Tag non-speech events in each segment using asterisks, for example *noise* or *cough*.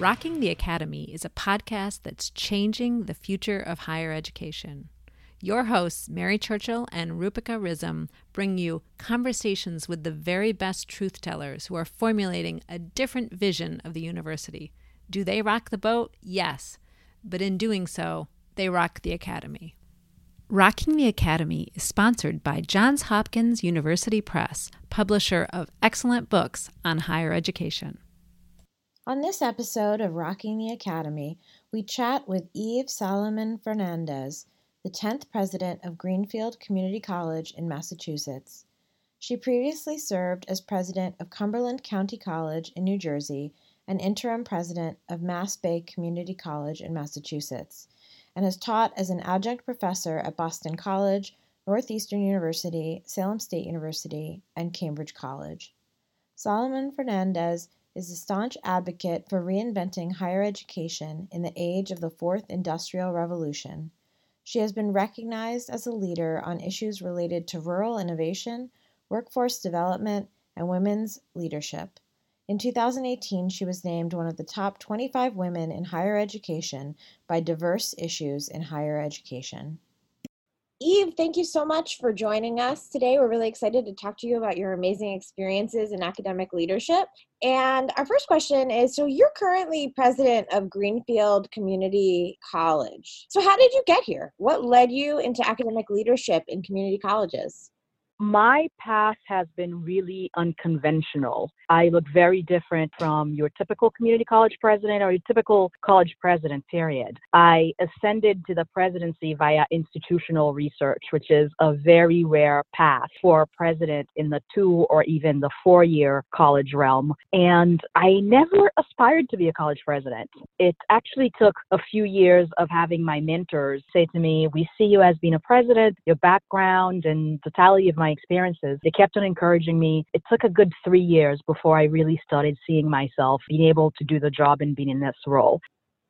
Rocking the Academy is a podcast that's changing the future of higher education. Your hosts, Mary Churchill and Rupika Rizam, bring you conversations with the very best truth tellers who are formulating a different vision of the university. Do they rock the boat? Yes. But in doing so, they rock the Academy. Rocking the Academy is sponsored by Johns Hopkins University Press, publisher of excellent books on higher education. On this episode of Rocking the Academy, we chat with Yves Salomon-Fernández, the 10th president of Greenfield Community College in Massachusetts. She previously served as president of Cumberland County College in New Jersey and interim president of Mass Bay Community College in Massachusetts, and has taught as an adjunct professor at Boston College, Northeastern University, Salem State University, and Cambridge College. Salomon-Fernández is a staunch advocate for reinventing higher education in the age of the fourth industrial revolution she has been recognized as a leader on issues related to rural innovation, workforce development, and women's leadership. In 2018, she was named one of the top 25 women in higher education by Diverse Issues in Higher Education. Yves, thank you so much for joining us today. We're really excited to talk to you about your amazing experiences in academic leadership. And our first question is so you're currently president of Greenfield Community College. So, how did you get here? What led you into academic leadership in community colleges? My path has been really unconventional. I look very different from your typical community college president or your typical college president, period. I ascended to the presidency via institutional research, which is a very rare path for a president in the two or even the four year college realm. And I never aspired to be a college president. It actually took a few years of having my mentors say to me, We see you as being a president, your background and totality of my my experiences, they kept on encouraging me. It took a good three years before I really started seeing myself being able to do the job and being in this role.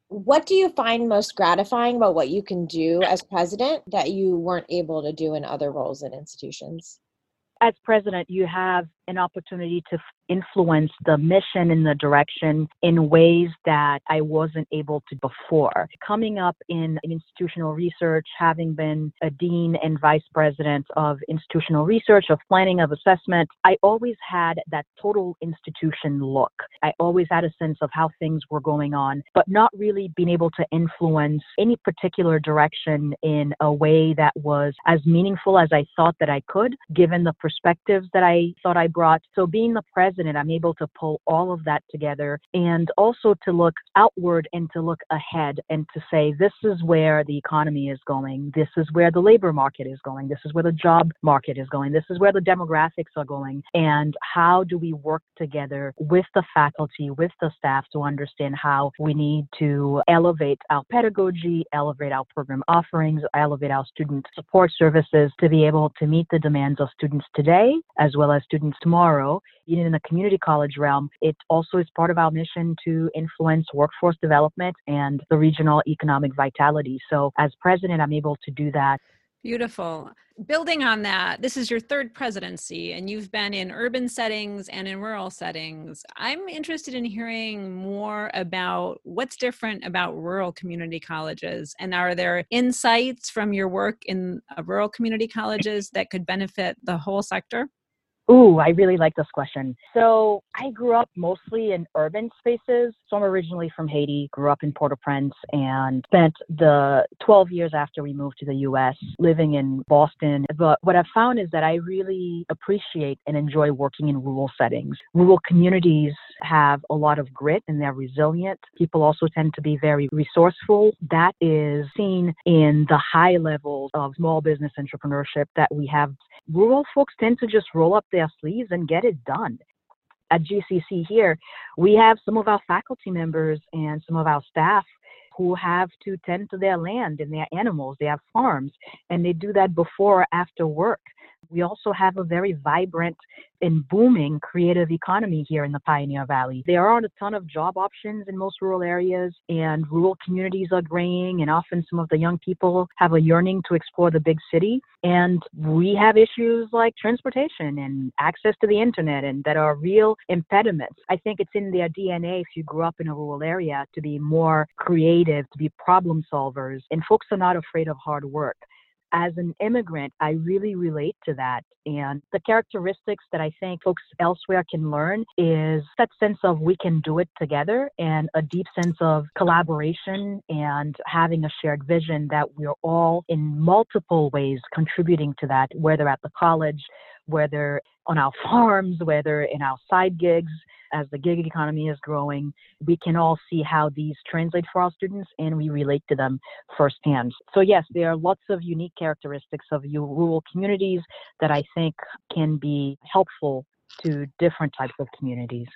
What do you find most gratifying about what you can do as president that you weren't able to do in other roles in institutions? As president, you have an opportunity to influence the mission and the direction in ways that I wasn't able to before. Coming up in institutional research, having been a dean and vice president of institutional research, of planning, of assessment, I always had that total institution look. I always had a sense of how things were going on, but not really being able to influence any particular direction in a way that was as meaningful as I thought that I could, given the perspectives that I thought I brought. So being the president, I'm able to pull all of that together and also to look outward and to look ahead and to say, this is where the economy is going. This is where the labor market is going. This is where the job market is going. This is where the demographics are going. And how do we work together with the faculty, with the staff to understand how we need to elevate our pedagogy, elevate our program offerings, elevate our student support services to be able to meet the demands of students today as well as students tomorrow, even in the community college realm, it also is part of our mission to influence workforce development and the regional economic vitality. So, as president, I'm able to do that. Beautiful. Building on that, this is your third presidency, and you've been in urban settings and in rural settings. I'm interested in hearing more about what's different about rural community colleges. And are there insights from your work in uh, rural community colleges that could benefit the whole sector? Ooh, I really like this question. So I grew up mostly in urban spaces. So I'm originally from Haiti, grew up in Port-au-Prince, and spent the 12 years after we moved to the U.S. living in Boston. But what I've found is that I really appreciate and enjoy working in rural settings. Rural communities have a lot of grit and they're resilient. People also tend to be very resourceful. That is seen in the high levels of small business entrepreneurship that we have. Rural folks tend to just roll up their sleeves and get it done. At GCC here, we have some of our faculty members and some of our staff who have to tend to their land and their animals. They have farms, and they do that before or after work. We also have a very vibrant and booming creative economy here in the Pioneer Valley. There aren't a ton of job options in most rural areas, and rural communities are graying, and often some of the young people have a yearning to explore the big city. And we have issues like transportation and access to the internet, and that are real impediments. I think it's in their DNA if you grew up in a rural area to be more creative, to be problem solvers, and folks are not afraid of hard work as an immigrant, I really relate to that. And the characteristics that I think folks elsewhere can learn is that sense of we can do it together and a deep sense of collaboration and having a shared vision that we're all in multiple ways contributing to that, whether at the college, whether on our farms, whether in our side gigs, as the gig economy is growing, we can all see how these translate for our students and we relate to them firsthand. So, yes, there are lots of unique characteristics of rural communities that I think can be helpful to different types of communities.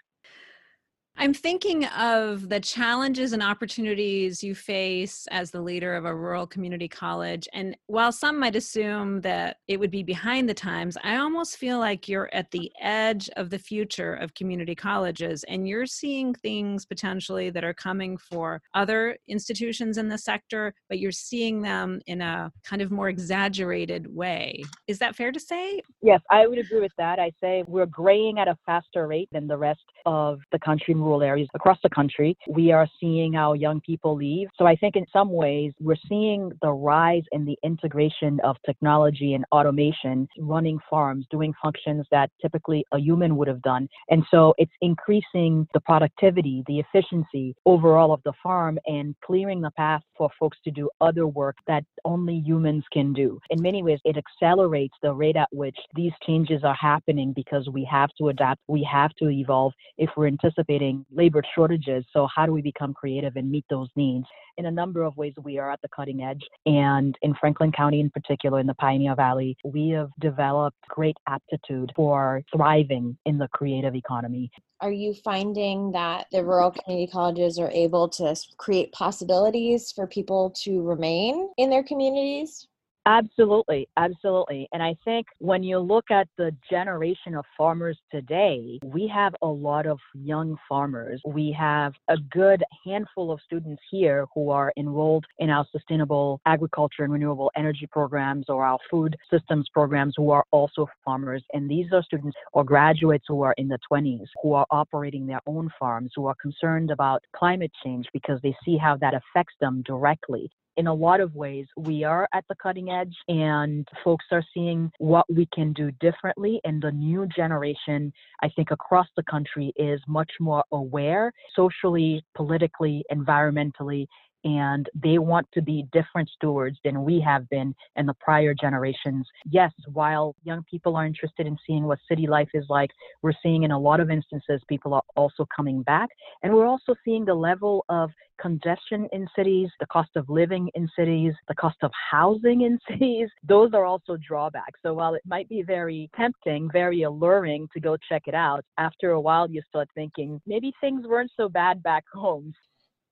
I'm thinking of the challenges and opportunities you face as the leader of a rural community college. And while some might assume that it would be behind the times, I almost feel like you're at the edge of the future of community colleges and you're seeing things potentially that are coming for other institutions in the sector, but you're seeing them in a kind of more exaggerated way. Is that fair to say? Yes, I would agree with that. I say we're graying at a faster rate than the rest of the country rural areas across the country. We are seeing our young people leave. So I think in some ways, we're seeing the rise in the integration of technology and automation running farms, doing functions that typically a human would have done. And so it's increasing the productivity, the efficiency overall of the farm and clearing the path for folks to do other work that only humans can do. In many ways, it accelerates the rate at which these changes are happening because we have to adapt, we have to evolve if we're anticipating labor shortages. So, how do we become creative and meet those needs? In a number of ways, we are at the cutting edge. And in Franklin County, in particular, in the Pioneer Valley, we have developed great aptitude for thriving in the creative economy. Are you finding that the rural community colleges are able to create possibilities for people to remain in their communities? Absolutely, absolutely. And I think when you look at the generation of farmers today, we have a lot of young farmers. We have a good handful of students here who are enrolled in our sustainable agriculture and renewable energy programs or our food systems programs who are also farmers. And these are students or graduates who are in the 20s who are operating their own farms, who are concerned about climate change because they see how that affects them directly in a lot of ways, we are at the cutting edge and folks are seeing what we can do differently. And the new generation, I think, across the country is much more aware socially, politically, environmentally, and they want to be different stewards than we have been in the prior generations. Yes, while young people are interested in seeing what city life is like, we're seeing in a lot of instances people are also coming back. And we're also seeing the level of congestion in cities, the cost of living in cities, the cost of housing in *laughs* cities. Those are also drawbacks. So while it might be very tempting, very alluring to go check it out, after a while you start thinking maybe things weren't so bad back *laughs* home.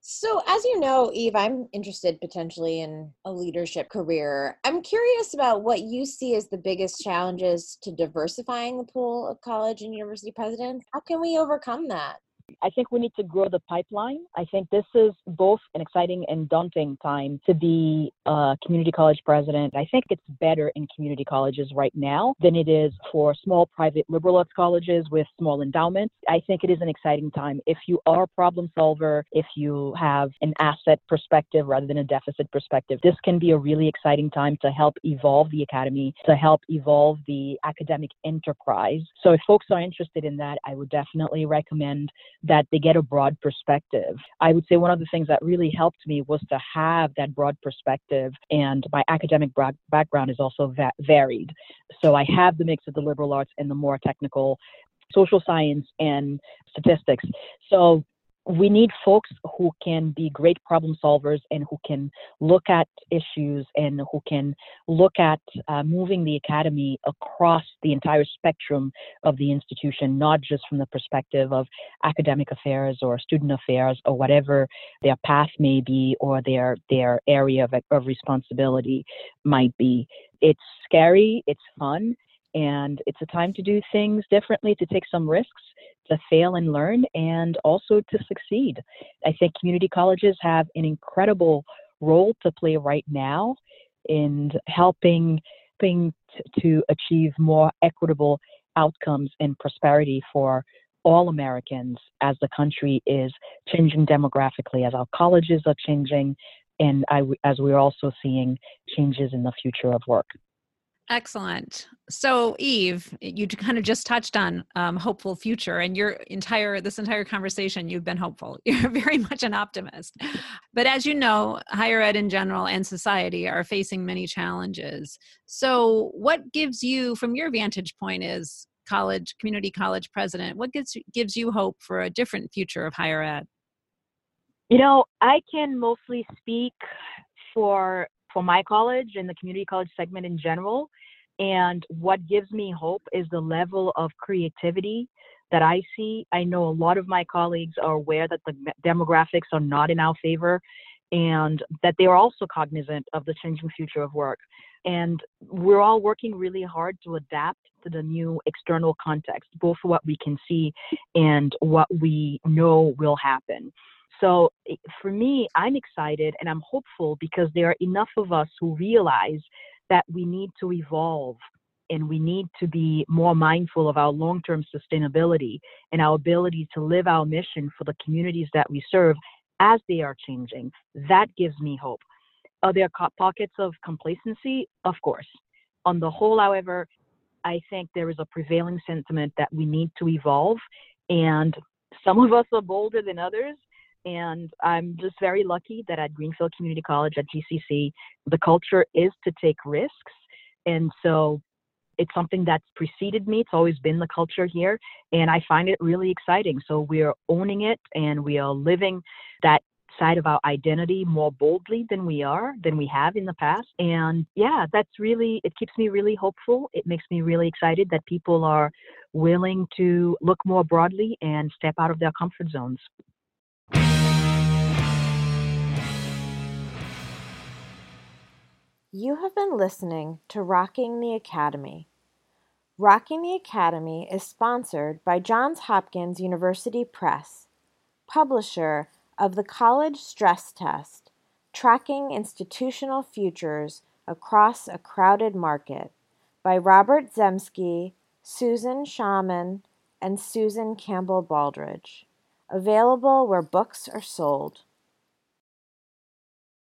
So, as you know, Yves, I'm interested potentially in a leadership career. I'm curious about what you see as the biggest challenges to diversifying the pool of college and university presidents. How can we overcome that? I think we need to grow the pipeline. I think this is both an exciting and daunting time to be a community college president. I think it's better in community colleges right now than it is for small private liberal arts colleges with small endowments. I think it is an exciting time. If you are a problem solver, if you have an asset perspective rather than a deficit perspective, this can be a really exciting time to help evolve the academy, to help evolve the academic enterprise. So if folks are interested in that, I would definitely recommend that they get a broad perspective. I would say one of the things that really helped me was to have that broad perspective, and my academic background is also va- varied. So I have the mix of the liberal arts and the more technical social science and statistics. So we need folks who can be great problem solvers and who can look at issues and who can look at uh, moving the academy across the entire spectrum of the institution, not just from the perspective of academic affairs or student affairs or whatever their path may be or their their area of, of responsibility might be. It's scary, it's fun, And it's a time to do things differently, to take some risks, to fail and learn, and also to succeed. I think community colleges have an incredible role to play right now in helping, helping to achieve more equitable outcomes and prosperity for all Americans as the country is changing demographically, as our colleges are changing, and I, as we're also seeing changes in the future of work. Excellent. So, Yves, you kind of just touched on um, hopeful future, and your entire this entire conversation, you've been hopeful. *laughs* You're very much an optimist. But as you know, higher ed in general and society are facing many challenges. So, what gives you, from your vantage point, is college community college president? What gives gives you hope for a different future of higher ed? You know, I can mostly speak for for my college and the community college segment in general. And what gives me hope is the level of creativity that I see. I know a lot of my colleagues are aware that the demographics are not in our favor and that they are also cognizant of the changing future of work. And we're all working really hard to adapt to the new external context, both what we can see and what we know will happen. So eh, for me, I'm excited and I'm hopeful because there are enough of us who realize that we need to evolve and we need to be more mindful of our long term sustainability and our ability to live our mission for the communities that we serve as they are changing. That gives me hope. Are there pockets of complacency? Of course. On the whole, however, I think there is a prevailing sentiment that we need to evolve, and some of us are bolder than others. And I'm just very lucky that at Greenfield Community College at GCC, the culture is to take risks. And so it's something that's preceded me. It's always been the culture here, and I find it really exciting. So we are owning it and we are living that side of our identity more boldly than we are than we have in the past and yeah that's really it keeps me really hopeful it makes me really excited that people are willing to look more broadly and step out of their comfort zones You have been listening to Rocking the Academy. Rocking the Academy is sponsored by Johns Hopkins University Press, publisher of the College Stress Test Tracking Institutional Futures Across a Crowded Market by Robert Zemsky, Susan Shaman, and Susan Campbell Baldridge. Available where books are sold.